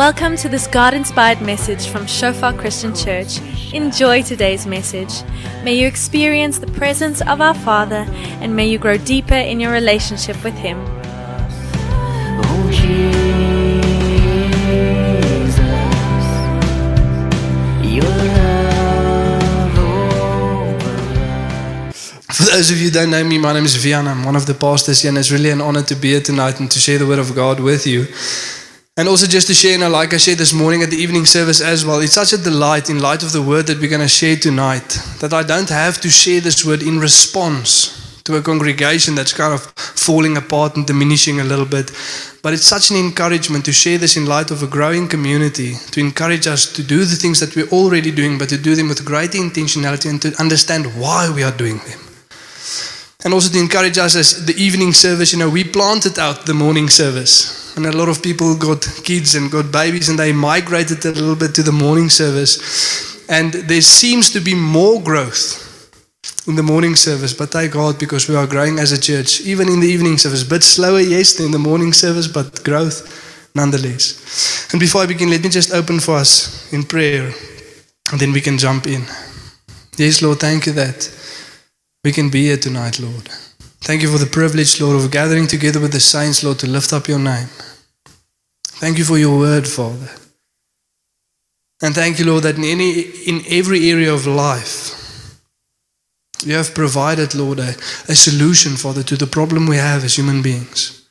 Welcome to this God inspired message from Shofar Christian Church. Enjoy today's message. May you experience the presence of our Father and may you grow deeper in your relationship with Him. Oh Jesus, your love over For those of you who don't know me, my name is Vian. I'm one of the pastors here, and it's really an honor to be here tonight and to share the word of God with you. And also just to share, you know, like I shared this morning at the evening service as well, it's such a delight in light of the word that we're going to share tonight that I don't have to share this word in response to a congregation that's kind of falling apart and diminishing a little bit. But it's such an encouragement to share this in light of a growing community, to encourage us to do the things that we're already doing, but to do them with greater intentionality and to understand why we are doing them. And also to encourage us as the evening service, you know, we planted out the morning service. And a lot of people got kids and got babies and they migrated a little bit to the morning service. And there seems to be more growth in the morning service, but thank God because we are growing as a church, even in the evening service. Bit slower, yes, than the morning service, but growth nonetheless. And before I begin, let me just open for us in prayer, and then we can jump in. Yes, Lord, thank you that we can be here tonight, Lord. Thank you for the privilege, Lord, of gathering together with the saints, Lord, to lift up your name. Thank you for your word, Father. And thank you, Lord, that in any in every area of life, you have provided, Lord, a, a solution, Father, to the problem we have as human beings.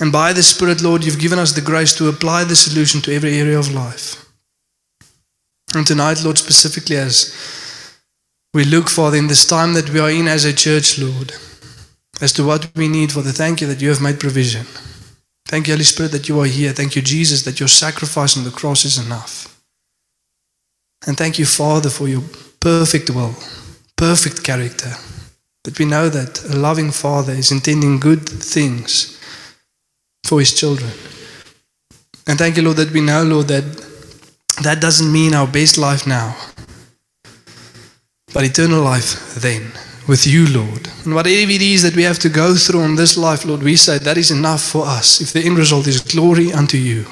And by the Spirit, Lord, you've given us the grace to apply the solution to every area of life. And tonight, Lord, specifically as we look, Father, in this time that we are in as a church, Lord, as to what we need, for the thank you that you have made provision. Thank you, Holy Spirit, that you are here. Thank you, Jesus, that your sacrifice on the cross is enough. And thank you, Father, for your perfect will, perfect character. That we know that a loving Father is intending good things for his children. And thank you, Lord, that we know, Lord, that that doesn't mean our best life now, but eternal life then with you, Lord. And whatever it is that we have to go through in this life, Lord, we say that is enough for us if the end result is glory unto you.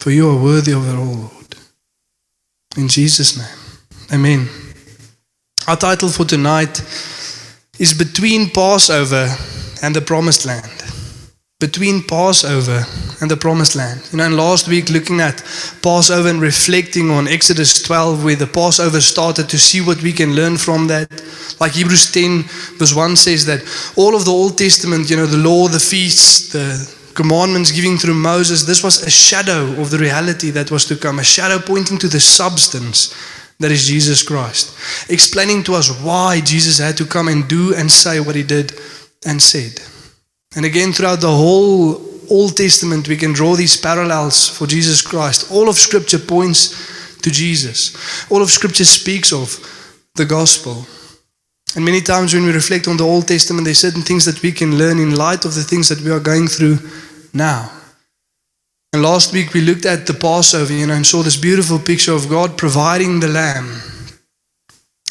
For you are worthy of it all, Lord. In Jesus' name. Amen. Our title for tonight is Between Passover and the Promised Land. Between Passover and the Promised Land. You know, and last week looking at Passover and reflecting on Exodus 12, where the Passover started to see what we can learn from that. Like Hebrews 10, verse 1 says that all of the Old Testament, you know, the law, the feasts, the commandments given through Moses, this was a shadow of the reality that was to come, a shadow pointing to the substance that is Jesus Christ, explaining to us why Jesus had to come and do and say what he did and said. And again, throughout the whole Old Testament, we can draw these parallels for Jesus Christ. All of Scripture points to Jesus, all of Scripture speaks of the gospel. And many times when we reflect on the Old Testament, there's certain things that we can learn in light of the things that we are going through now. And last week we looked at the Passover, you know, and saw this beautiful picture of God providing the lamb.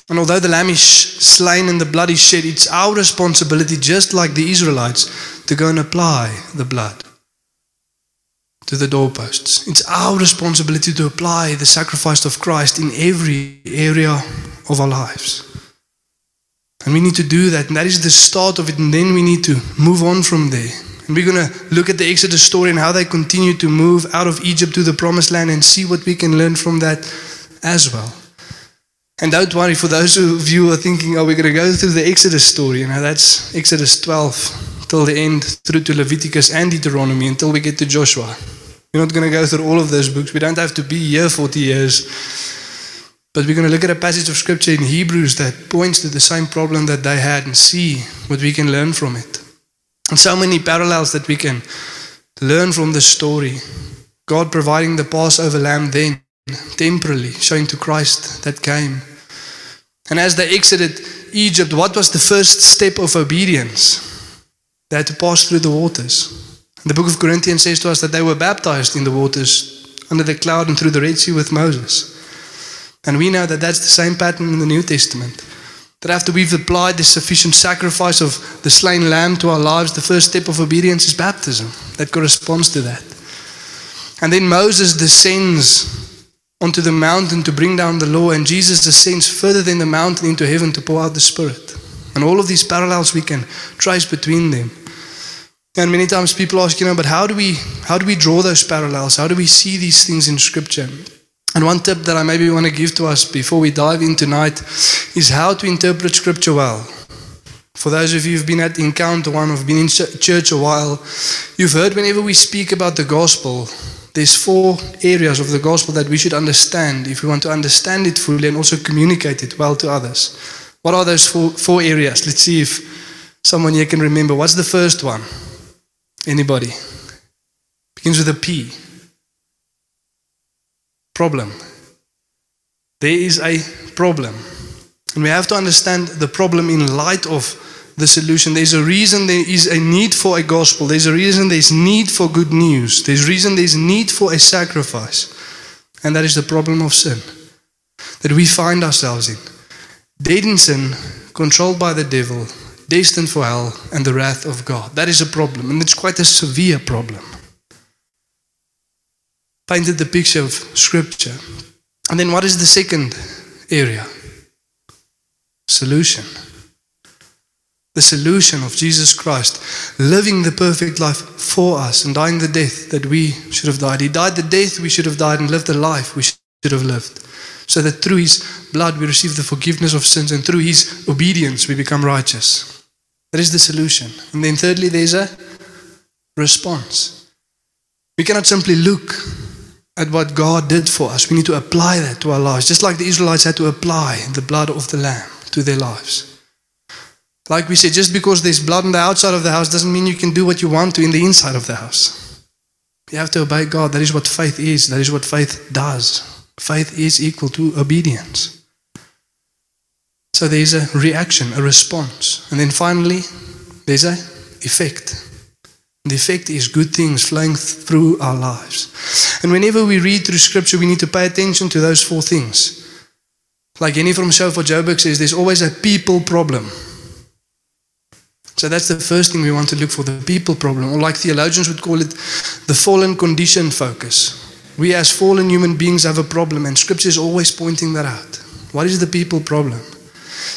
And although the lamb is slain and the blood is shed, it's our responsibility, just like the Israelites, to go and apply the blood to the doorposts. It's our responsibility to apply the sacrifice of Christ in every area of our lives. And we need to do that. And that is the start of it. And then we need to move on from there. And we're going to look at the Exodus story and how they continue to move out of Egypt to the promised land and see what we can learn from that as well. And don't worry, for those of you who are thinking, oh, we're going to go through the Exodus story, you know, that's Exodus 12 till the end, through to Leviticus and Deuteronomy until we get to Joshua. We're not going to go through all of those books. We don't have to be here 40 years. But we're going to look at a passage of scripture in Hebrews that points to the same problem that they had and see what we can learn from it. And so many parallels that we can learn from the story. God providing the Passover lamb then, temporarily, showing to Christ that came. And as they exited Egypt, what was the first step of obedience? They had to pass through the waters. The book of Corinthians says to us that they were baptized in the waters under the cloud and through the Red Sea with Moses. And we know that that's the same pattern in the New Testament. That after we've applied the sufficient sacrifice of the slain lamb to our lives, the first step of obedience is baptism. That corresponds to that. And then Moses descends onto the mountain to bring down the law, and Jesus ascends further than the mountain into heaven to pour out the Spirit. And all of these parallels we can trace between them. And many times people ask, you know, but how do we how do we draw those parallels? How do we see these things in scripture? And one tip that I maybe want to give to us before we dive in tonight is how to interpret scripture well. For those of you who've been at Encounter One who've been in church a while, you've heard whenever we speak about the gospel, there's four areas of the gospel that we should understand if we want to understand it fully and also communicate it well to others. What are those four, four areas? Let's see if someone here can remember. What's the first one? Anybody? Begins with a P. Problem. There is a problem. And we have to understand the problem in light of the solution. There's a reason there is a need for a gospel. There's a reason there's need for good news. There's a reason there's need for a sacrifice. And that is the problem of sin that we find ourselves in. Dead in sin, controlled by the devil, destined for hell and the wrath of God. That is a problem, and it's quite a severe problem. Painted the picture of Scripture. And then what is the second area? Solution. The solution of Jesus Christ, living the perfect life for us and dying the death that we should have died. He died the death we should have died and lived the life we should have lived. So that through His blood we receive the forgiveness of sins and through His obedience we become righteous. That is the solution. And then, thirdly, there's a response. We cannot simply look at what God did for us. We need to apply that to our lives, just like the Israelites had to apply the blood of the Lamb to their lives. Like we said, just because there's blood on the outside of the house doesn't mean you can do what you want to in the inside of the house. You have to obey God. That is what faith is, that is what faith does. Faith is equal to obedience. So there's a reaction, a response. And then finally, there's a effect. The effect is good things flowing through our lives. And whenever we read through scripture, we need to pay attention to those four things. Like Jenny from Shofar Joburg says, there's always a people problem. So that's the first thing we want to look for the people problem, or like theologians would call it, the fallen condition focus. We as fallen human beings have a problem, and scripture is always pointing that out. What is the people problem?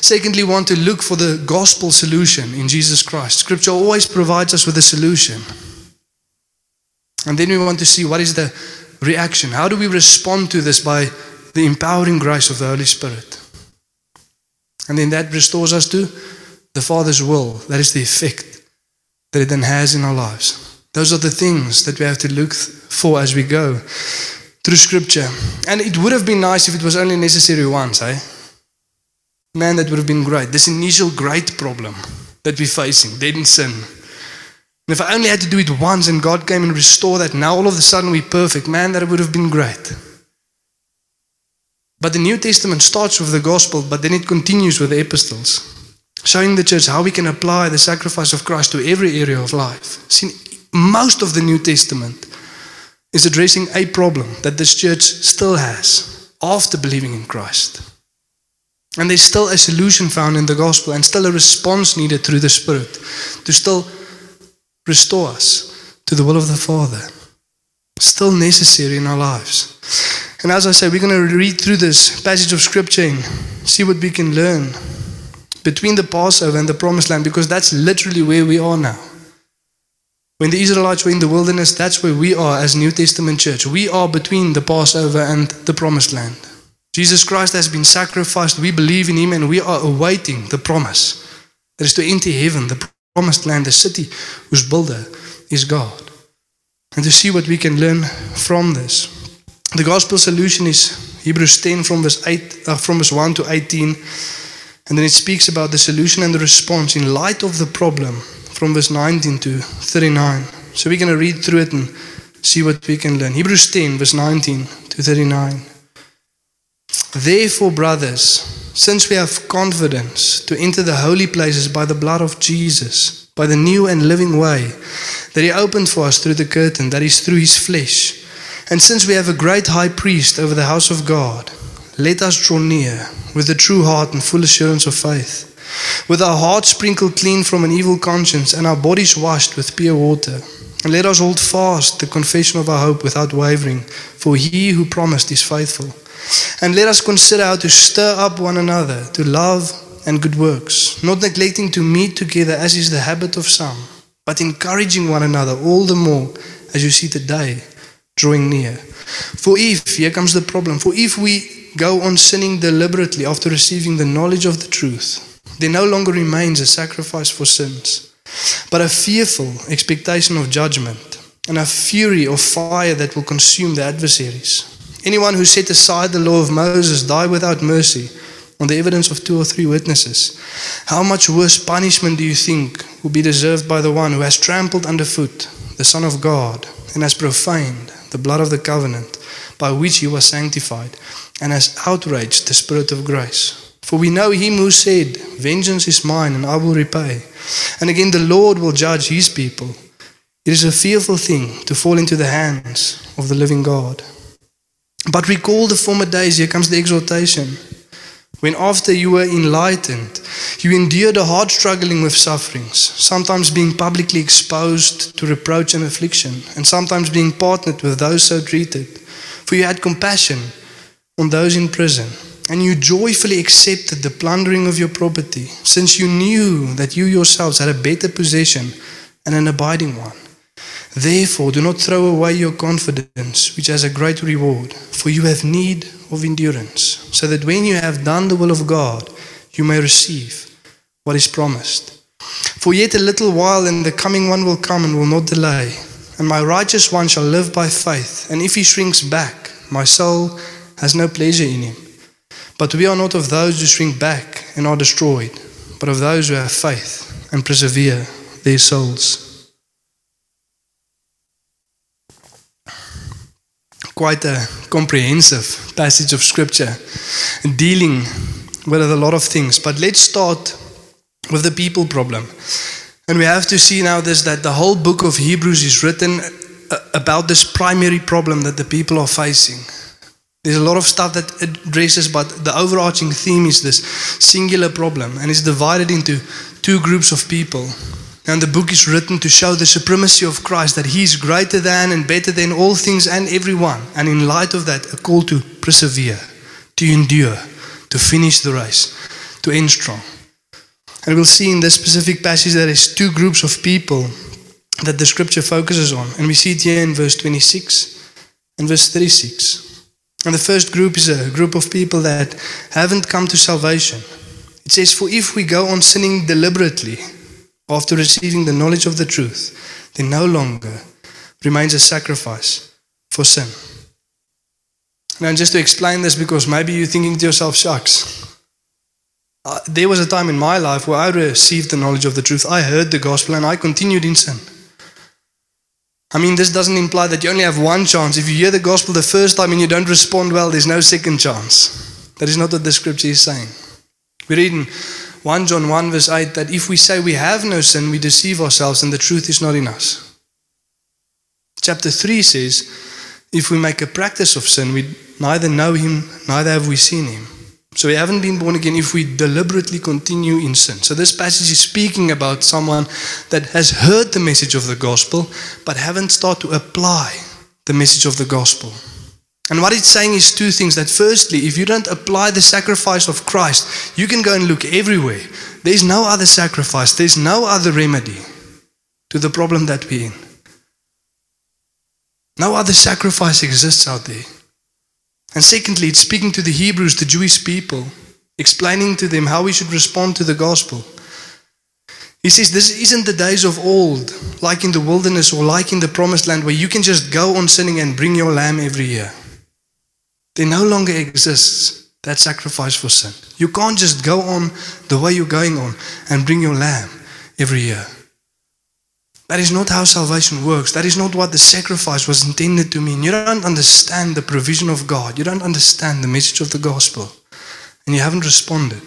Secondly, we want to look for the gospel solution in Jesus Christ. Scripture always provides us with a solution. And then we want to see what is the reaction. How do we respond to this by the empowering grace of the Holy Spirit? And then that restores us to the Father's will. That is the effect that it then has in our lives. Those are the things that we have to look for as we go through Scripture. And it would have been nice if it was only necessary once, eh? Man, that would have been great. This initial great problem that we're facing, dead in sin. And if I only had to do it once and God came and restored that, now all of a sudden we're perfect, man, that would have been great. But the New Testament starts with the gospel, but then it continues with the epistles, showing the church how we can apply the sacrifice of Christ to every area of life. See, most of the New Testament is addressing a problem that this church still has after believing in Christ. And there's still a solution found in the gospel and still a response needed through the Spirit to still restore us to the will of the Father. Still necessary in our lives. And as I say, we're going to read through this passage of Scripture and see what we can learn between the Passover and the Promised Land because that's literally where we are now. When the Israelites were in the wilderness, that's where we are as New Testament church. We are between the Passover and the Promised Land. Jesus Christ has been sacrificed. We believe in Him and we are awaiting the promise that is to enter heaven, the promised land, the city whose builder is God. And to see what we can learn from this. The gospel solution is Hebrews 10 from verse 8 uh, from verse 1 to 18. And then it speaks about the solution and the response in light of the problem from verse 19 to 39. So we're going to read through it and see what we can learn. Hebrews 10 verse 19 to 39. Therefore, brothers, since we have confidence to enter the holy places by the blood of Jesus, by the new and living way that He opened for us through the curtain, that is through His flesh, and since we have a great high priest over the house of God, let us draw near with a true heart and full assurance of faith, with our hearts sprinkled clean from an evil conscience and our bodies washed with pure water. And let us hold fast the confession of our hope without wavering, for he who promised is faithful. And let us consider how to stir up one another to love and good works, not neglecting to meet together as is the habit of some, but encouraging one another all the more as you see the day drawing near. For if, here comes the problem, for if we go on sinning deliberately after receiving the knowledge of the truth, there no longer remains a sacrifice for sins, but a fearful expectation of judgment and a fury of fire that will consume the adversaries. Anyone who set aside the law of Moses died without mercy on the evidence of two or three witnesses. How much worse punishment do you think will be deserved by the one who has trampled underfoot the Son of God and has profaned the blood of the covenant by which he was sanctified and has outraged the Spirit of grace? For we know him who said, Vengeance is mine and I will repay. And again, the Lord will judge his people. It is a fearful thing to fall into the hands of the living God. But recall the former days, here comes the exhortation. When after you were enlightened, you endured a hard struggling with sufferings, sometimes being publicly exposed to reproach and affliction, and sometimes being partnered with those so treated. For you had compassion on those in prison, and you joyfully accepted the plundering of your property, since you knew that you yourselves had a better possession and an abiding one. Therefore, do not throw away your confidence, which has a great reward, for you have need of endurance, so that when you have done the will of God, you may receive what is promised. For yet a little while, and the coming one will come and will not delay. And my righteous one shall live by faith, and if he shrinks back, my soul has no pleasure in him. But we are not of those who shrink back and are destroyed, but of those who have faith and persevere their souls. quite a comprehensive passage of scripture dealing with a lot of things. But let's start with the people problem. And we have to see now this that the whole book of Hebrews is written about this primary problem that the people are facing. There's a lot of stuff that addresses, but the overarching theme is this singular problem, and it's divided into two groups of people. And the book is written to show the supremacy of Christ, that He is greater than and better than all things and everyone. And in light of that, a call to persevere, to endure, to finish the race, to end strong. And we'll see in this specific passage that there's two groups of people that the scripture focuses on. And we see it here in verse 26 and verse 36. And the first group is a group of people that haven't come to salvation. It says, For if we go on sinning deliberately, after receiving the knowledge of the truth, then no longer remains a sacrifice for sin. Now, just to explain this, because maybe you're thinking to yourself, shucks. Uh, there was a time in my life where I received the knowledge of the truth. I heard the gospel and I continued in sin. I mean, this doesn't imply that you only have one chance. If you hear the gospel the first time and you don't respond well, there's no second chance. That is not what the scripture is saying. We read in 1 John 1, verse 8, that if we say we have no sin, we deceive ourselves and the truth is not in us. Chapter 3 says, if we make a practice of sin, we neither know him, neither have we seen him. So we haven't been born again if we deliberately continue in sin. So this passage is speaking about someone that has heard the message of the gospel, but haven't started to apply the message of the gospel. And what it's saying is two things. That firstly, if you don't apply the sacrifice of Christ, you can go and look everywhere. There's no other sacrifice, there's no other remedy to the problem that we're in. No other sacrifice exists out there. And secondly, it's speaking to the Hebrews, the Jewish people, explaining to them how we should respond to the gospel. He says, This isn't the days of old, like in the wilderness or like in the promised land, where you can just go on sinning and bring your lamb every year. There no longer exists that sacrifice for sin. You can't just go on the way you're going on and bring your lamb every year. That is not how salvation works. That is not what the sacrifice was intended to mean. You don't understand the provision of God. You don't understand the message of the gospel. And you haven't responded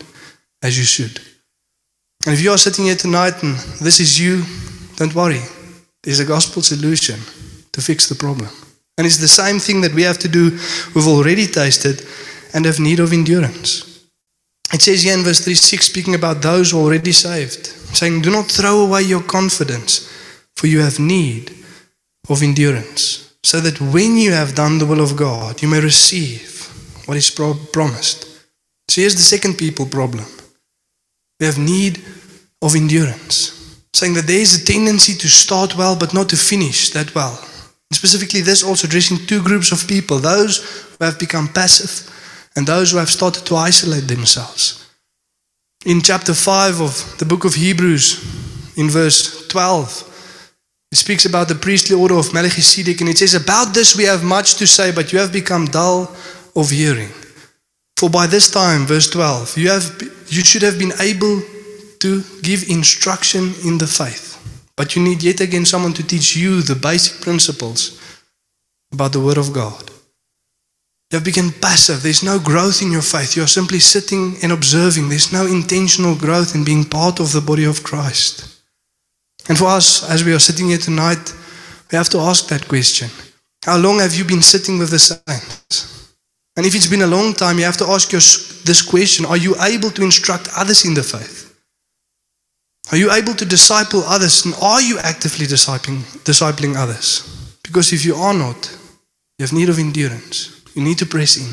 as you should. And if you are sitting here tonight and this is you, don't worry. There's a gospel solution to fix the problem. And it's the same thing that we have to do, we've already tasted, and have need of endurance. It says here in verse 36, speaking about those already saved, saying, Do not throw away your confidence, for you have need of endurance, so that when you have done the will of God, you may receive what is pro- promised. So here's the second people problem. We have need of endurance, saying that there is a tendency to start well but not to finish that well. And specifically, this also addressing two groups of people those who have become passive and those who have started to isolate themselves. In chapter 5 of the book of Hebrews, in verse 12, it speaks about the priestly order of Melchizedek, and it says, About this we have much to say, but you have become dull of hearing. For by this time, verse 12, you, have, you should have been able to give instruction in the faith. But you need yet again someone to teach you the basic principles about the Word of God. You have become passive. There's no growth in your faith. You're simply sitting and observing. There's no intentional growth in being part of the body of Christ. And for us, as we are sitting here tonight, we have to ask that question How long have you been sitting with the saints? And if it's been a long time, you have to ask this question Are you able to instruct others in the faith? Are you able to disciple others? And are you actively discipling, discipling others? Because if you are not, you have need of endurance. You need to press in.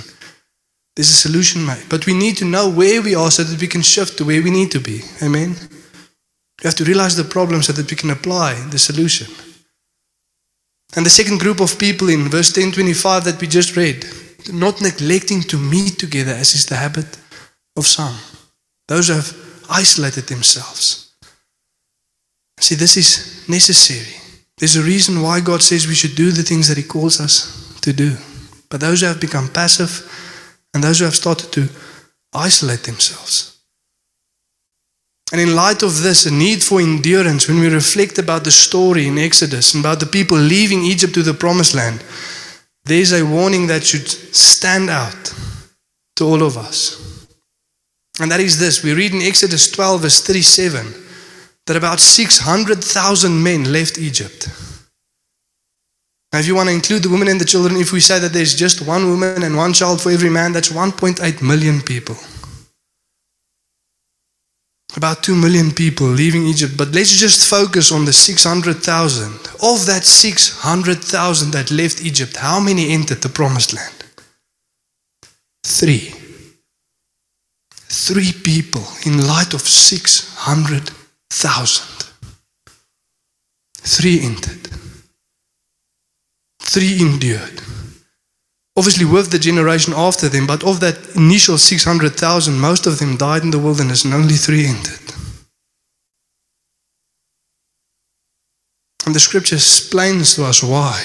There's a solution made. But we need to know where we are so that we can shift to where we need to be. Amen? We have to realize the problem so that we can apply the solution. And the second group of people in verse 1025 that we just read, not neglecting to meet together as is the habit of some. Those who have isolated themselves. See, this is necessary. There's a reason why God says we should do the things that He calls us to do. But those who have become passive and those who have started to isolate themselves. And in light of this, a need for endurance, when we reflect about the story in Exodus and about the people leaving Egypt to the promised land, there's a warning that should stand out to all of us. And that is this we read in Exodus 12, verse 37, that about 600,000 men left Egypt. Now, if you want to include the women and the children, if we say that there's just one woman and one child for every man, that's 1.8 million people. About 2 million people leaving Egypt. But let's just focus on the 600,000. Of that 600,000 that left Egypt, how many entered the promised land? Three. Three people in light of 600,000. Three entered. Three endured. Obviously, with the generation after them, but of that initial 600,000, most of them died in the wilderness and only three entered. And the scripture explains to us why.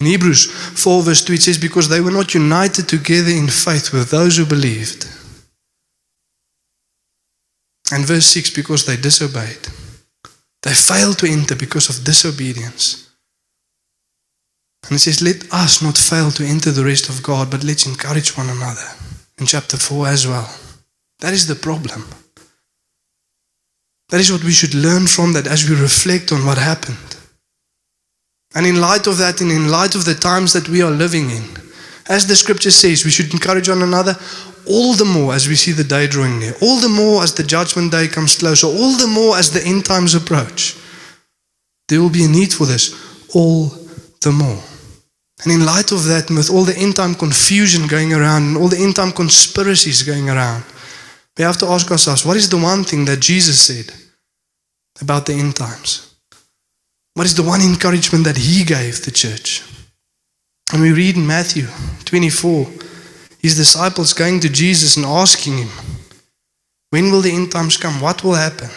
In Hebrews 4, verse 2, it says, Because they were not united together in faith with those who believed. And verse 6, because they disobeyed. They failed to enter because of disobedience. And it says, Let us not fail to enter the rest of God, but let's encourage one another. In chapter 4 as well. That is the problem. That is what we should learn from that as we reflect on what happened. And in light of that, and in light of the times that we are living in, as the scripture says, we should encourage one another all the more as we see the day drawing near, all the more as the judgment day comes closer, all the more as the end times approach. There will be a need for this all the more. And in light of that, and with all the end time confusion going around and all the end time conspiracies going around, we have to ask ourselves what is the one thing that Jesus said about the end times? What is the one encouragement that he gave the church? And we read in Matthew 24, his disciples going to Jesus and asking him, When will the end times come? What will happen?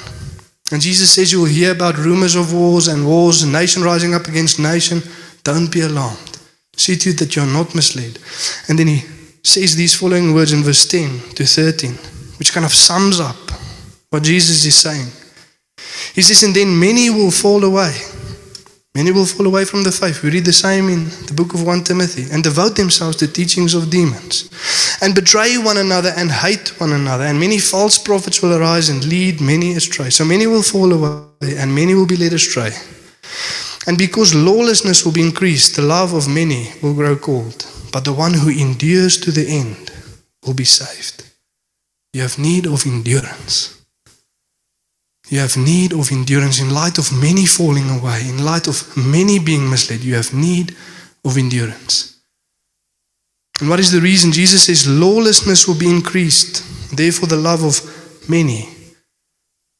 And Jesus says, You will hear about rumors of wars and wars, and nation rising up against nation. Don't be alarmed. See to it that you are not misled. And then he says these following words in verse 10 to 13, which kind of sums up what Jesus is saying. He says, And then many will fall away. Many will fall away from the faith. We read the same in the book of 1 Timothy and devote themselves to teachings of demons and betray one another and hate one another. And many false prophets will arise and lead many astray. So many will fall away and many will be led astray. And because lawlessness will be increased, the love of many will grow cold. But the one who endures to the end will be saved. You have need of endurance. You have need of endurance in light of many falling away, in light of many being misled. You have need of endurance. And what is the reason? Jesus says lawlessness will be increased. Therefore, the love of many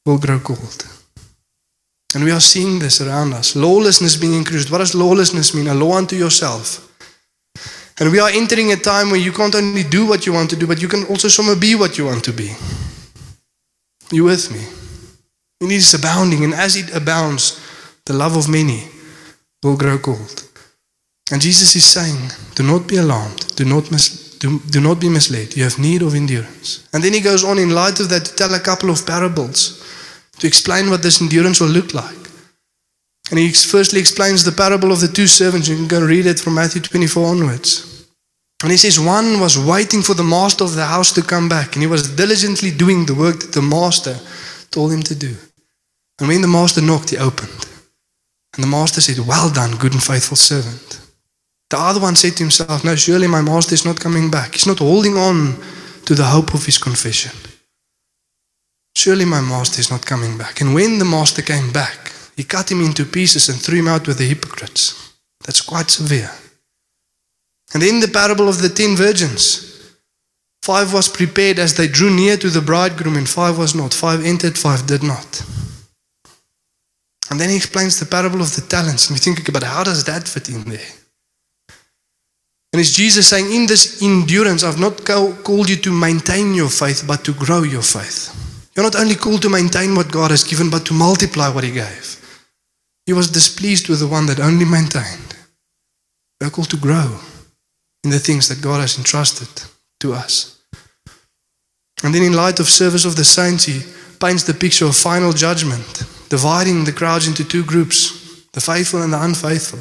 will grow cold. And we are seeing this around us. Lawlessness being increased. What does lawlessness mean? A law unto yourself. And we are entering a time where you can't only do what you want to do, but you can also somehow be what you want to be. You with me? It is abounding, and as it abounds, the love of many will grow cold. And Jesus is saying, Do not be alarmed, do not, mis- do, do not be misled. You have need of endurance. And then he goes on, in light of that, to tell a couple of parables to explain what this endurance will look like. And he firstly explains the parable of the two servants. You can go read it from Matthew 24 onwards. And he says, One was waiting for the master of the house to come back, and he was diligently doing the work that the master told him to do. And when the master knocked, he opened. And the master said, Well done, good and faithful servant. The other one said to himself, No, surely my master is not coming back. He's not holding on to the hope of his confession. Surely my master is not coming back. And when the master came back, he cut him into pieces and threw him out with the hypocrites. That's quite severe. And then the parable of the ten virgins. Five was prepared as they drew near to the bridegroom, and five was not. Five entered, five did not. And then he explains the parable of the talents. And we think, but how does that fit in there? And it's Jesus saying, In this endurance, I've not called you to maintain your faith, but to grow your faith. You're not only called to maintain what God has given, but to multiply what He gave. He was displeased with the one that only maintained. We're called to grow in the things that God has entrusted to us. And then, in light of service of the saints, He paints the picture of final judgment, dividing the crowds into two groups the faithful and the unfaithful.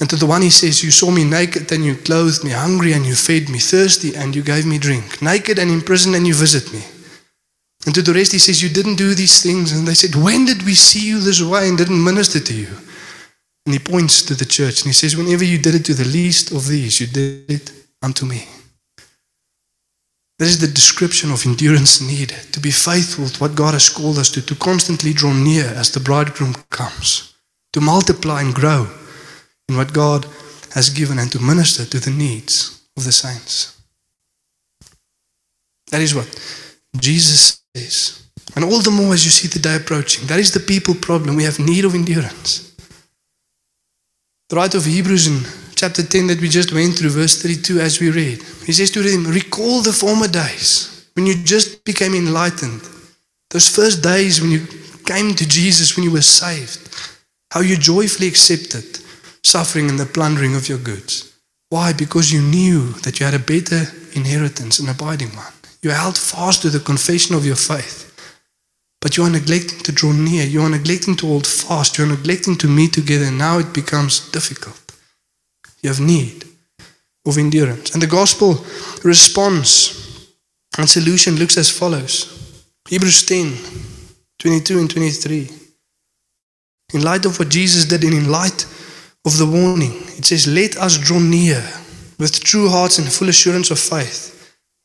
And to the one he says, You saw me naked and you clothed me, hungry and you fed me, thirsty and you gave me drink, naked and in prison and you visit me. And to the rest he says, You didn't do these things. And they said, When did we see you this way and didn't minister to you? And he points to the church and he says, Whenever you did it to the least of these, you did it unto me. That is the description of endurance needed to be faithful to what God has called us to, to constantly draw near as the bridegroom comes, to multiply and grow in what God has given and to minister to the needs of the saints. That is what Jesus And all the more as you see the day approaching, that is the people problem. We have need of endurance. The writer of Hebrews in chapter 10 that we just went through, verse 32, as we read, he says to them, Recall the former days when you just became enlightened. Those first days when you came to Jesus, when you were saved, how you joyfully accepted suffering and the plundering of your goods. Why? Because you knew that you had a better inheritance, an abiding one. You held fast to the confession of your faith. But you are neglecting to draw near. You are neglecting to hold fast. You are neglecting to meet together. Now it becomes difficult. You have need of endurance. And the gospel response and solution looks as follows Hebrews 10 22 and 23. In light of what Jesus did and in light of the warning. It says, Let us draw near with true hearts and full assurance of faith,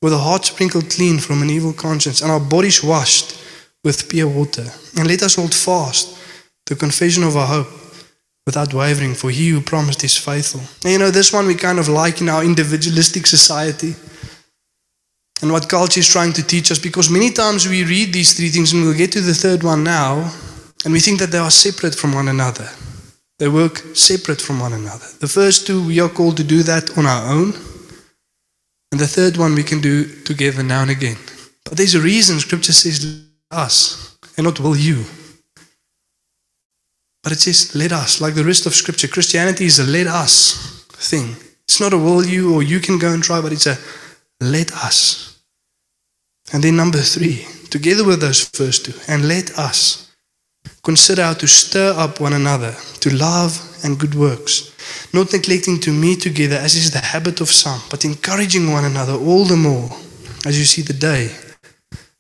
with a heart sprinkled clean from an evil conscience, and our bodies washed with pure water. And let us hold fast the confession of our hope without wavering, for he who promised is faithful. And you know, this one we kind of like in our individualistic society. And what culture is trying to teach us, because many times we read these three things and we'll get to the third one now, and we think that they are separate from one another. They work separate from one another. The first two, we are called to do that on our own. And the third one, we can do together now and again. But there's a reason Scripture says us and not will you. But it says let us, like the rest of Scripture. Christianity is a let us thing. It's not a will you or you can go and try, but it's a let us. And then number three, together with those first two, and let us Consider how to stir up one another to love and good works, not neglecting to meet together as is the habit of some, but encouraging one another all the more as you see the day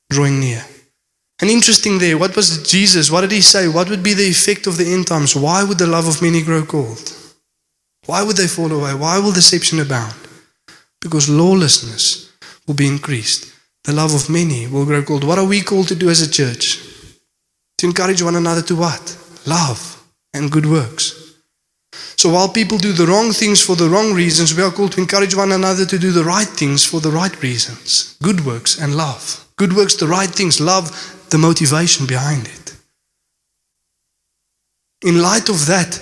drawing near. And interesting there, what was Jesus? What did he say? What would be the effect of the end times? Why would the love of many grow cold? Why would they fall away? Why will deception abound? Because lawlessness will be increased. The love of many will grow cold. What are we called to do as a church? To encourage one another to what? Love and good works. So while people do the wrong things for the wrong reasons, we are called to encourage one another to do the right things for the right reasons. Good works and love. Good works, the right things. Love, the motivation behind it. In light of that,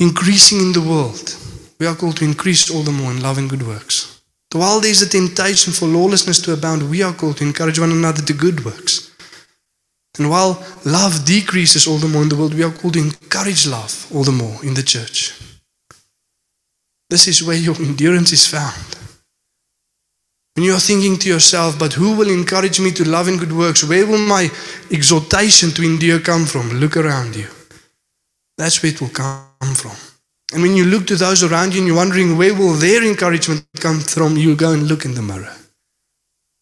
increasing in the world, we are called to increase all the more in love and good works. While there is a temptation for lawlessness to abound, we are called to encourage one another to good works. And while love decreases all the more in the world, we are called to encourage love all the more in the church. This is where your endurance is found. When you are thinking to yourself, but who will encourage me to love and good works? Where will my exhortation to endure come from? Look around you. That's where it will come from. And when you look to those around you and you're wondering where will their encouragement come from, you go and look in the mirror.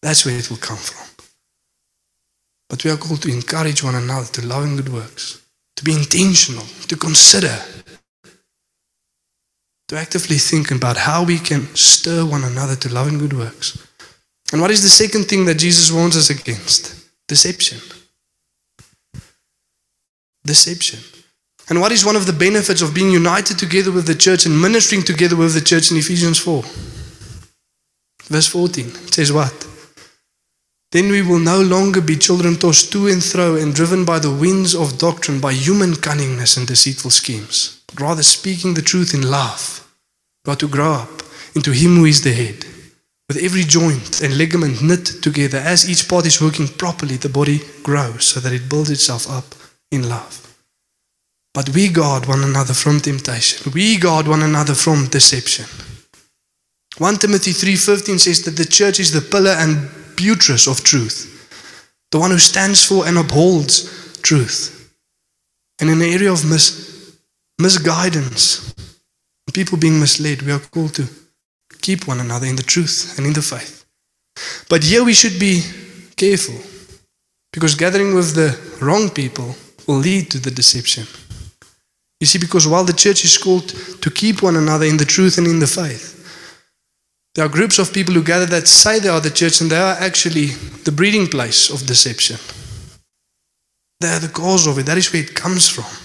That's where it will come from. But we are called to encourage one another to love and good works, to be intentional, to consider, to actively think about how we can stir one another to love and good works. And what is the second thing that Jesus warns us against? Deception. Deception. And what is one of the benefits of being united together with the church and ministering together with the church in Ephesians 4? Verse 14 it says what? Then we will no longer be children tossed to and fro and driven by the winds of doctrine, by human cunningness and deceitful schemes. But rather speaking the truth in love, are to grow up into Him who is the head, with every joint and ligament knit together. As each part is working properly, the body grows so that it builds itself up in love. But we guard one another from temptation. We guard one another from deception. 1 Timothy 3:15 says that the church is the pillar and buttress of truth. The one who stands for and upholds truth. And in the area of mis- misguidance, people being misled, we are called to keep one another in the truth and in the faith. But here we should be careful because gathering with the wrong people will lead to the deception. You see, because while the church is called to keep one another in the truth and in the faith, there are groups of people who gather that say they are the church and they are actually the breeding place of deception. They are the cause of it. That is where it comes from.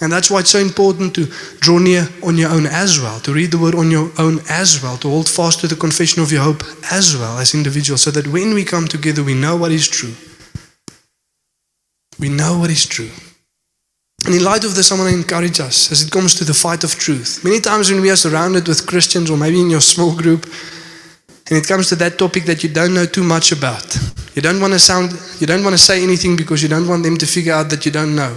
And that's why it's so important to draw near on your own as well, to read the word on your own as well, to hold fast to the confession of your hope as well as individuals, so that when we come together, we know what is true. We know what is true. And in light of this, I want to encourage us as it comes to the fight of truth. Many times when we are surrounded with Christians, or maybe in your small group, and it comes to that topic that you don't know too much about, you don't want to sound, you don't want to say anything because you don't want them to figure out that you don't know.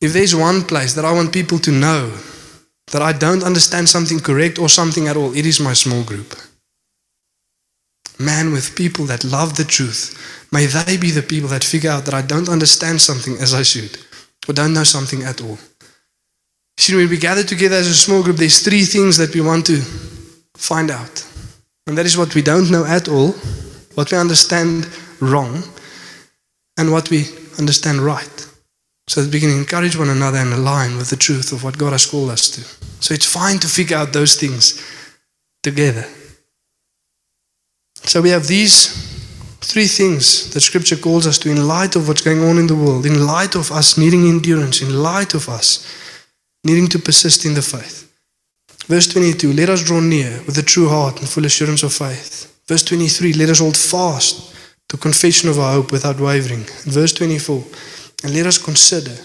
If there's one place that I want people to know that I don't understand something correct or something at all, it is my small group. Man, with people that love the truth, may they be the people that figure out that I don't understand something as I should or don't know something at all. See, when we gather together as a small group, there's three things that we want to find out. And that is what we don't know at all, what we understand wrong, and what we understand right. So that we can encourage one another and align with the truth of what God has called us to. So it's fine to figure out those things together. So we have these three things that Scripture calls us to in light of what's going on in the world, in light of us needing endurance, in light of us needing to persist in the faith. Verse 22 Let us draw near with a true heart and full assurance of faith. Verse 23 Let us hold fast to confession of our hope without wavering. Verse 24 And let us consider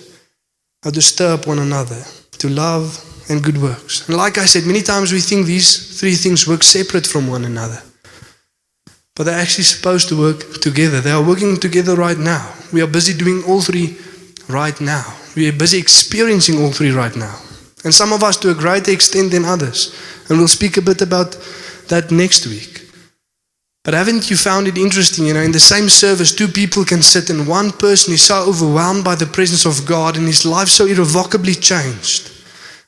how to stir up one another to love and good works. And like I said, many times we think these three things work separate from one another. But they're actually supposed to work together. They are working together right now. We are busy doing all three right now. We are busy experiencing all three right now. And some of us to a greater extent than others. And we'll speak a bit about that next week. But haven't you found it interesting? You know, in the same service, two people can sit, and one person is so overwhelmed by the presence of God and his life so irrevocably changed.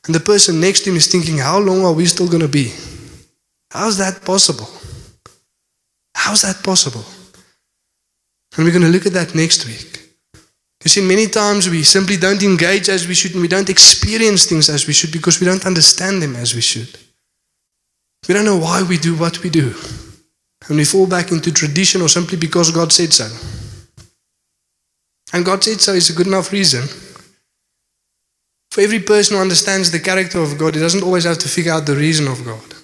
And the person next to him is thinking, How long are we still going to be? How's that possible? How's that possible? And we're going to look at that next week. You see, many times we simply don't engage as we should and we don't experience things as we should because we don't understand them as we should. We don't know why we do what we do. And we fall back into tradition or simply because God said so. And God said so is a good enough reason. For every person who understands the character of God, he doesn't always have to figure out the reason of God.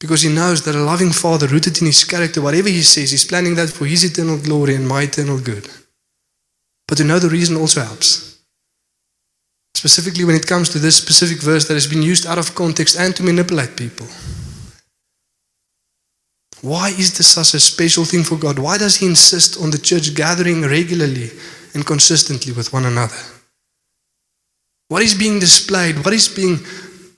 Because he knows that a loving Father, rooted in his character, whatever he says, he's planning that for his eternal glory and my eternal good. But to know the reason also helps. Specifically when it comes to this specific verse that has been used out of context and to manipulate people. Why is this such a special thing for God? Why does He insist on the church gathering regularly and consistently with one another? What is being displayed? What is being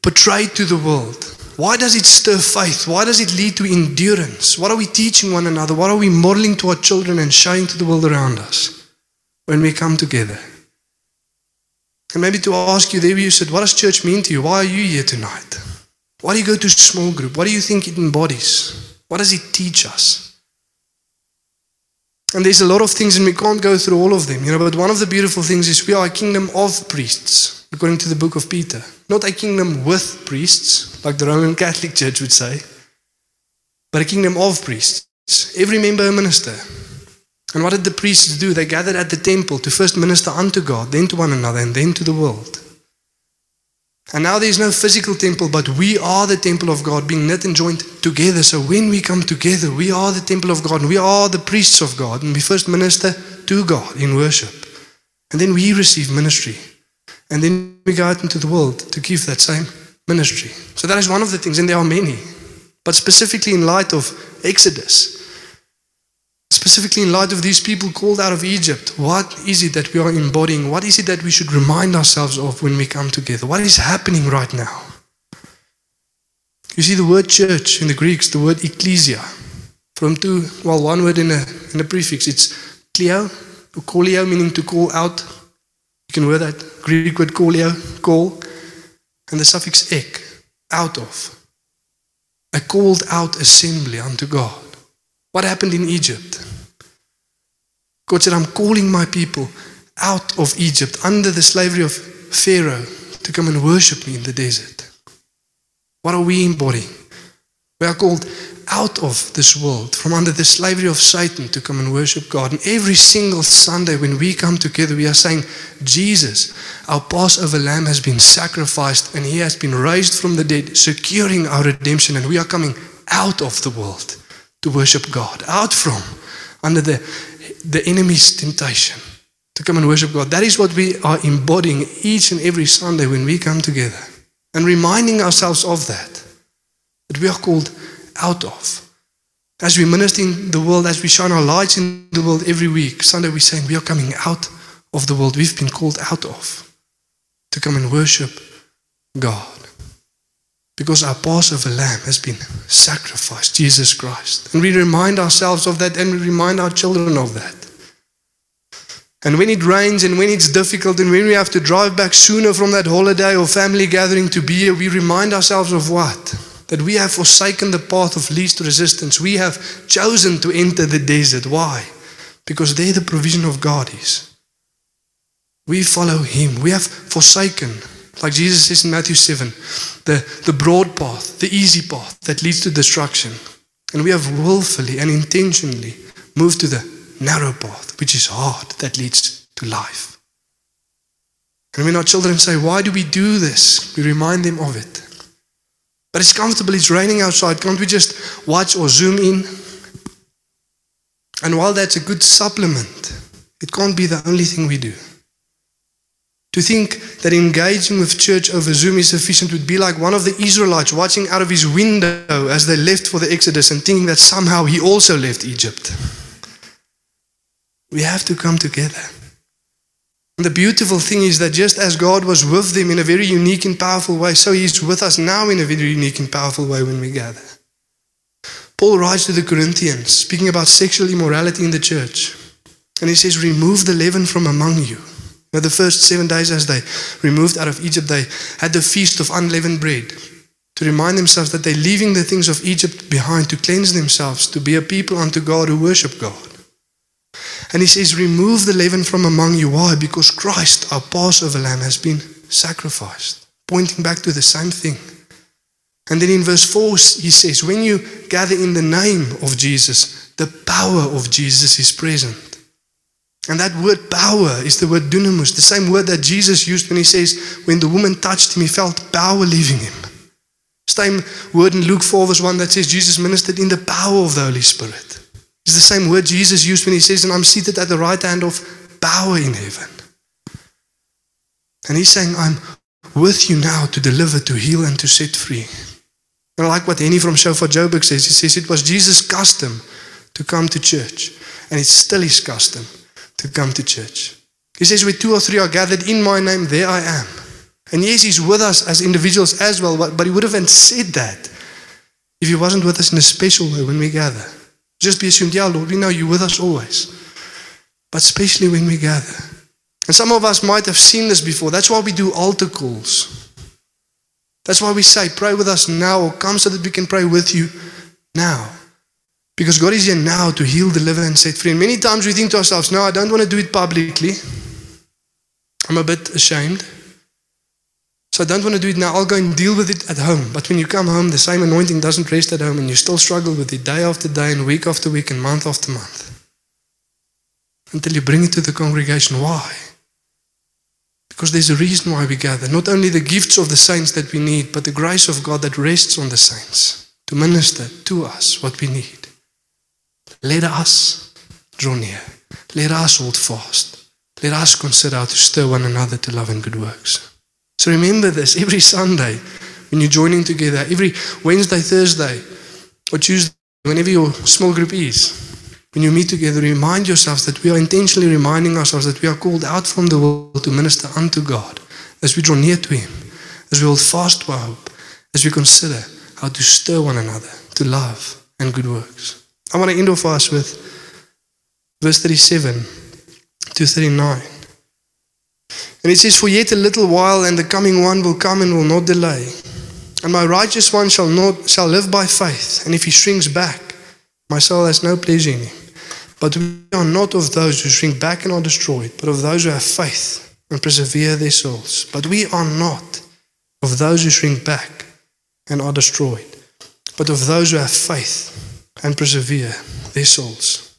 portrayed to the world? Why does it stir faith? Why does it lead to endurance? What are we teaching one another? What are we modeling to our children and showing to the world around us when we come together? And maybe to ask you, there you said, what does church mean to you? Why are you here tonight? Why do you go to small group? What do you think it embodies? What does it teach us? And there's a lot of things, and we can't go through all of them, you know. But one of the beautiful things is we are a kingdom of priests, according to the book of Peter. Not a kingdom with priests, like the Roman Catholic Church would say, but a kingdom of priests. Every member a minister. And what did the priests do? They gathered at the temple to first minister unto God, then to one another, and then to the world. And now there's no physical temple, but we are the temple of God, being knit and joined together. So when we come together, we are the temple of God, and we are the priests of God, and we first minister to God in worship. And then we receive ministry. And then we go out into the world to give that same ministry. So that is one of the things, and there are many. But specifically in light of Exodus, specifically in light of these people called out of Egypt, what is it that we are embodying? What is it that we should remind ourselves of when we come together? What is happening right now? You see, the word church in the Greeks, the word ecclesia, from two, well, one word in a, in a prefix, it's kleo, or kolio, meaning to call out. You can word that Greek word kolio, call, and the suffix ek, out of. A called out assembly unto God. What happened in Egypt? God said, I'm calling my people out of Egypt under the slavery of Pharaoh to come and worship me in the desert. What are we embodying? We are called out of this world, from under the slavery of Satan to come and worship God. And every single Sunday when we come together, we are saying, Jesus, our Passover lamb has been sacrificed and he has been raised from the dead, securing our redemption. And we are coming out of the world to worship God, out from under the, the enemy's temptation to come and worship God. That is what we are embodying each and every Sunday when we come together and reminding ourselves of that, that we are called out of. As we minister in the world, as we shine our lights in the world every week, Sunday we're saying we are coming out of the world we've been called out of to come and worship God. Because our Passover lamb has been sacrificed, Jesus Christ. And we remind ourselves of that and we remind our children of that. And when it rains and when it's difficult and when we have to drive back sooner from that holiday or family gathering to be here, we remind ourselves of what? That we have forsaken the path of least resistance. We have chosen to enter the desert. Why? Because there the provision of God is. We follow Him. We have forsaken, like Jesus says in Matthew 7, the, the broad path, the easy path that leads to destruction. And we have willfully and intentionally moved to the narrow path, which is hard, that leads to life. And when our children say, Why do we do this? We remind them of it. But it's comfortable, it's raining outside. Can't we just watch or zoom in? And while that's a good supplement, it can't be the only thing we do. To think that engaging with church over Zoom is sufficient would be like one of the Israelites watching out of his window as they left for the Exodus and thinking that somehow he also left Egypt. We have to come together. And the beautiful thing is that just as God was with them in a very unique and powerful way, so He is with us now in a very unique and powerful way when we gather. Paul writes to the Corinthians, speaking about sexual immorality in the church. And he says, Remove the leaven from among you. Now, the first seven days as they removed out of Egypt, they had the feast of unleavened bread to remind themselves that they're leaving the things of Egypt behind to cleanse themselves, to be a people unto God who worship God. And he says, Remove the leaven from among you. Why? Because Christ, our Passover lamb, has been sacrificed, pointing back to the same thing. And then in verse 4, he says, When you gather in the name of Jesus, the power of Jesus is present. And that word power is the word dunamis, the same word that Jesus used when he says, When the woman touched him, he felt power leaving him. Same word in Luke 4, verse 1 that says Jesus ministered in the power of the Holy Spirit. It's the same word Jesus used when he says, And I'm seated at the right hand of power in heaven. And he's saying, I'm with you now to deliver, to heal, and to set free. And I like what Henny from Shofar Joburg says. He says it was Jesus' custom to come to church, and it's still his custom to come to church. He says, Where two or three are gathered in my name, there I am. And yes, he's with us as individuals as well, but, but he would have said that if he wasn't with us in a special way when we gather. Just be assumed, yeah, Lord, we know you're with us always. But especially when we gather. And some of us might have seen this before. That's why we do altar calls. That's why we say, pray with us now, or come so that we can pray with you now. Because God is here now to heal, deliver, and set free. And many times we think to ourselves, no, I don't want to do it publicly. I'm a bit ashamed. So I don't want to do it now. I'll go and deal with it at home. But when you come home, the same anointing doesn't rest at home, and you still struggle with it day after day, and week after week, and month after month. Until you bring it to the congregation. Why? Because there's a reason why we gather. Not only the gifts of the saints that we need, but the grace of God that rests on the saints to minister to us what we need. Let us draw near. Let us hold fast. Let us consider how to stir one another to love and good works. So remember this every Sunday when you're joining together, every Wednesday, Thursday, or Tuesday, whenever your small group is. When you meet together, remind yourselves that we are intentionally reminding ourselves that we are called out from the world to minister unto God as we draw near to Him, as we hold fast to our hope, as we consider how to stir one another to love and good works. I want to end off us with verse 37 to 39. And it says, For yet a little while, and the coming one will come and will not delay. And my righteous one shall not shall live by faith, and if he shrinks back, my soul has no pleasure in him. But we are not of those who shrink back and are destroyed, but of those who have faith and persevere their souls. But we are not of those who shrink back and are destroyed, but of those who have faith and persevere their souls.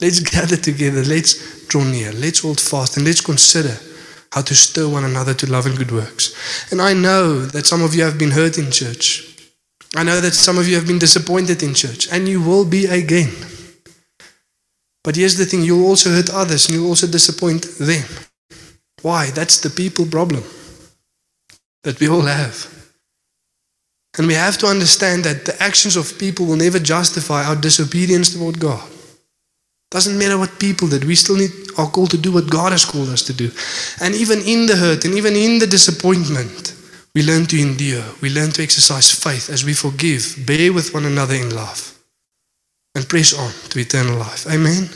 Let's gather together, let's draw near, let's hold fast, and let's consider how to stir one another to love and good works. And I know that some of you have been hurt in church. I know that some of you have been disappointed in church, and you will be again. But here's the thing you'll also hurt others and you'll also disappoint them. Why? That's the people problem that we all have. And we have to understand that the actions of people will never justify our disobedience toward God. Doesn't matter what people did, we still need are called to do what God has called us to do. And even in the hurt and even in the disappointment, we learn to endure. We learn to exercise faith as we forgive, bear with one another in love, and press on to eternal life. Amen.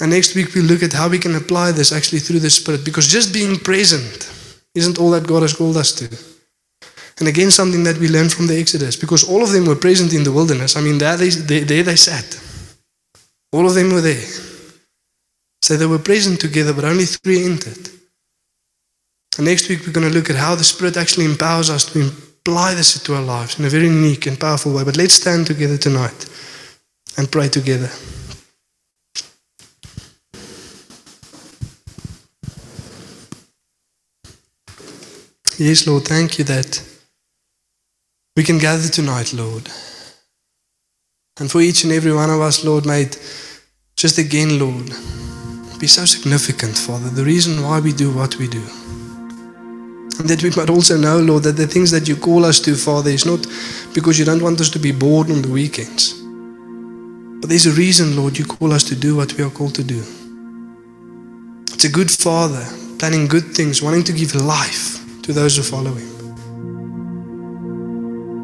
And next week we'll look at how we can apply this actually through the Spirit, because just being present isn't all that God has called us to. And again, something that we learned from the Exodus, because all of them were present in the wilderness. I mean, there they, there they sat. All of them were there. So they were present together, but only three entered. And next week, we're going to look at how the Spirit actually empowers us to apply this to our lives in a very unique and powerful way. But let's stand together tonight and pray together. Yes, Lord, thank you that we can gather tonight, Lord. And for each and every one of us, Lord, may it just again, Lord, be so significant, Father, the reason why we do what we do. And that we might also know, Lord, that the things that you call us to, Father, is not because you don't want us to be bored on the weekends. But there's a reason, Lord, you call us to do what we are called to do. It's a good Father, planning good things, wanting to give life to those who follow Him.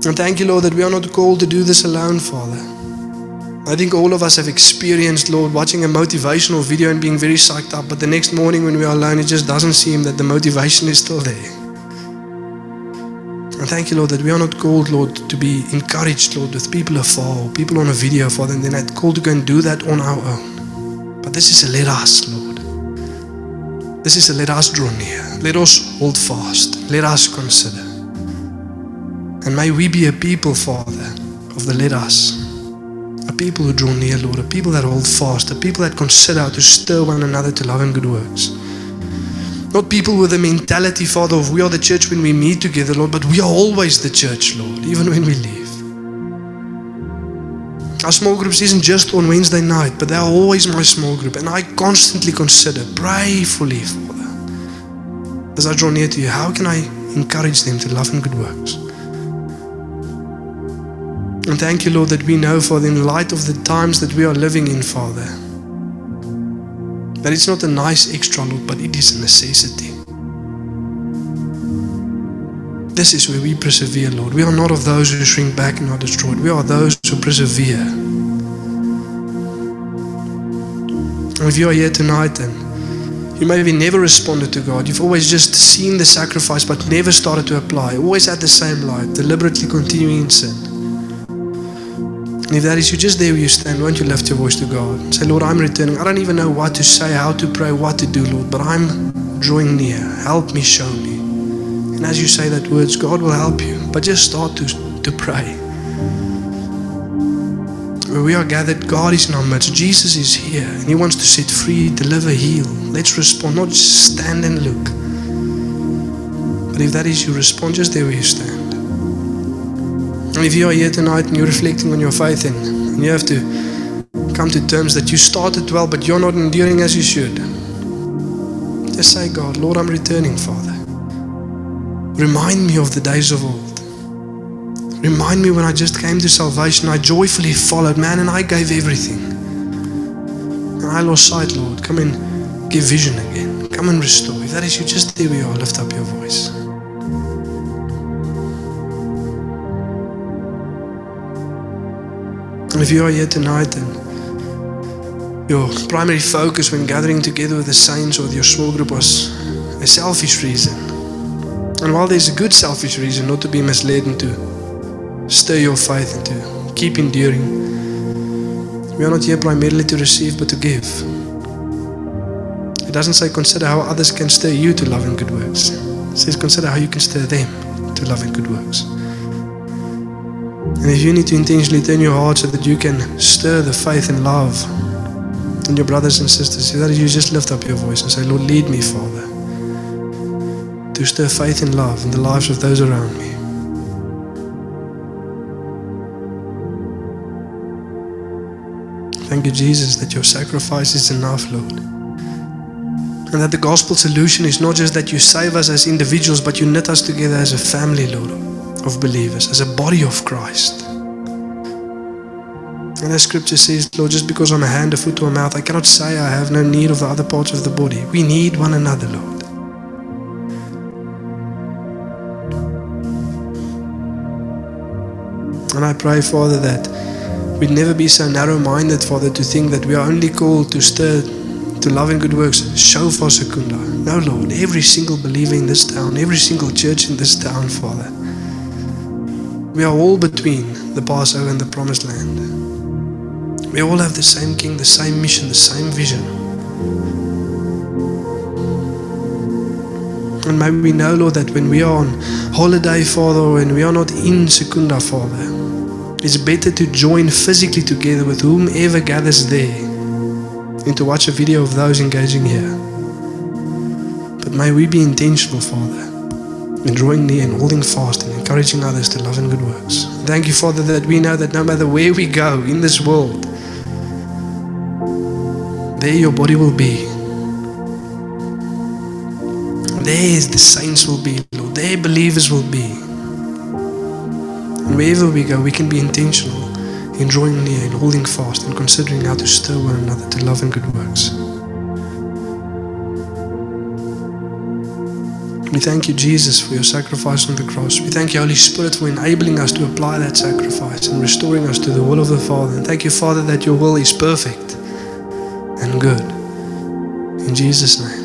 And thank you, Lord, that we are not called to do this alone, Father. I think all of us have experienced, Lord, watching a motivational video and being very psyched up, but the next morning when we are alone, it just doesn't seem that the motivation is still there. And thank you, Lord, that we are not called, Lord, to be encouraged, Lord, with people afar or people on a video, Father, and then not called to go and do that on our own. But this is a let us, Lord. This is a let us draw near. Let us hold fast. Let us consider. And may we be a people, Father, of the let us. A people who draw near, Lord. A people that hold fast. A people that consider to stir one another to love and good works. Not people with a mentality, Father, of we are the church when we meet together, Lord, but we are always the church, Lord, even when we leave. Our small groups isn't just on Wednesday night, but they are always my small group. And I constantly consider, prayerfully, Father, as I draw near to you, how can I encourage them to love and good works? And thank you, Lord, that we know, Father, in light of the times that we are living in, Father, that it's not a nice extra, Lord, but it is a necessity. This is where we persevere, Lord. We are not of those who shrink back and are destroyed. We are those who persevere. And if you are here tonight and you maybe never responded to God, you've always just seen the sacrifice but never started to apply, always had the same life, deliberately continuing in sin. And if that is you, just there where you stand, won't you lift your voice to God say, Lord, I'm returning. I don't even know what to say, how to pray, what to do, Lord, but I'm drawing near. Help me, show me. And as you say that words, God will help you. But just start to, to pray. Where we are gathered, God is in our midst. Jesus is here and He wants to set free, deliver, heal. Let's respond, not just stand and look. But if that is you, respond just there where you stand. And if you are here tonight and you're reflecting on your faith and, and you have to come to terms that you started well, but you're not enduring as you should, just say, God, Lord, I'm returning, Father. Remind me of the days of old. Remind me when I just came to salvation, I joyfully followed, man, and I gave everything. And I lost sight, Lord. Come and give vision again. Come and restore. If that is you, just there we are. Lift up your voice. And if you are here tonight and your primary focus when gathering together with the saints or your small group was a selfish reason, and while there's a good selfish reason not to be misled and to stir your faith and to keep enduring, we are not here primarily to receive but to give. It doesn't say consider how others can stir you to love and good works. It says consider how you can stir them to love and good works. And if you need to intentionally turn your heart so that you can stir the faith and love in your brothers and sisters, that you just lift up your voice and say, Lord, lead me, Father, to stir faith and love in the lives of those around me. Thank you, Jesus, that your sacrifice is enough, Lord. And that the gospel solution is not just that you save us as individuals, but you knit us together as a family, Lord of believers, as a body of Christ. And as scripture says, Lord, just because I'm a hand, a foot, or a mouth, I cannot say I have no need of the other parts of the body. We need one another, Lord. And I pray, Father, that we'd never be so narrow minded, Father, to think that we are only called to stir to love and good works, Shofar Secunda. No, Lord, every single believer in this town, every single church in this town, Father. We are all between the Passover and the Promised Land. We all have the same King, the same mission, the same vision. And may we know, Lord, that when we are on holiday, Father, when we are not in Secunda, Father, it's better to join physically together with whomever gathers there than to watch a video of those engaging here. But may we be intentional, Father, in drawing near and holding fast and encouraging others to love and good works. Thank you, Father, that we know that no matter where we go in this world, there your body will be. There the saints will be, Lord. There believers will be. And wherever we go, we can be intentional in drawing near and holding fast and considering how to stir one another to love and good works. We thank you, Jesus, for your sacrifice on the cross. We thank you, Holy Spirit, for enabling us to apply that sacrifice and restoring us to the will of the Father. And thank you, Father, that your will is perfect and good. In Jesus' name.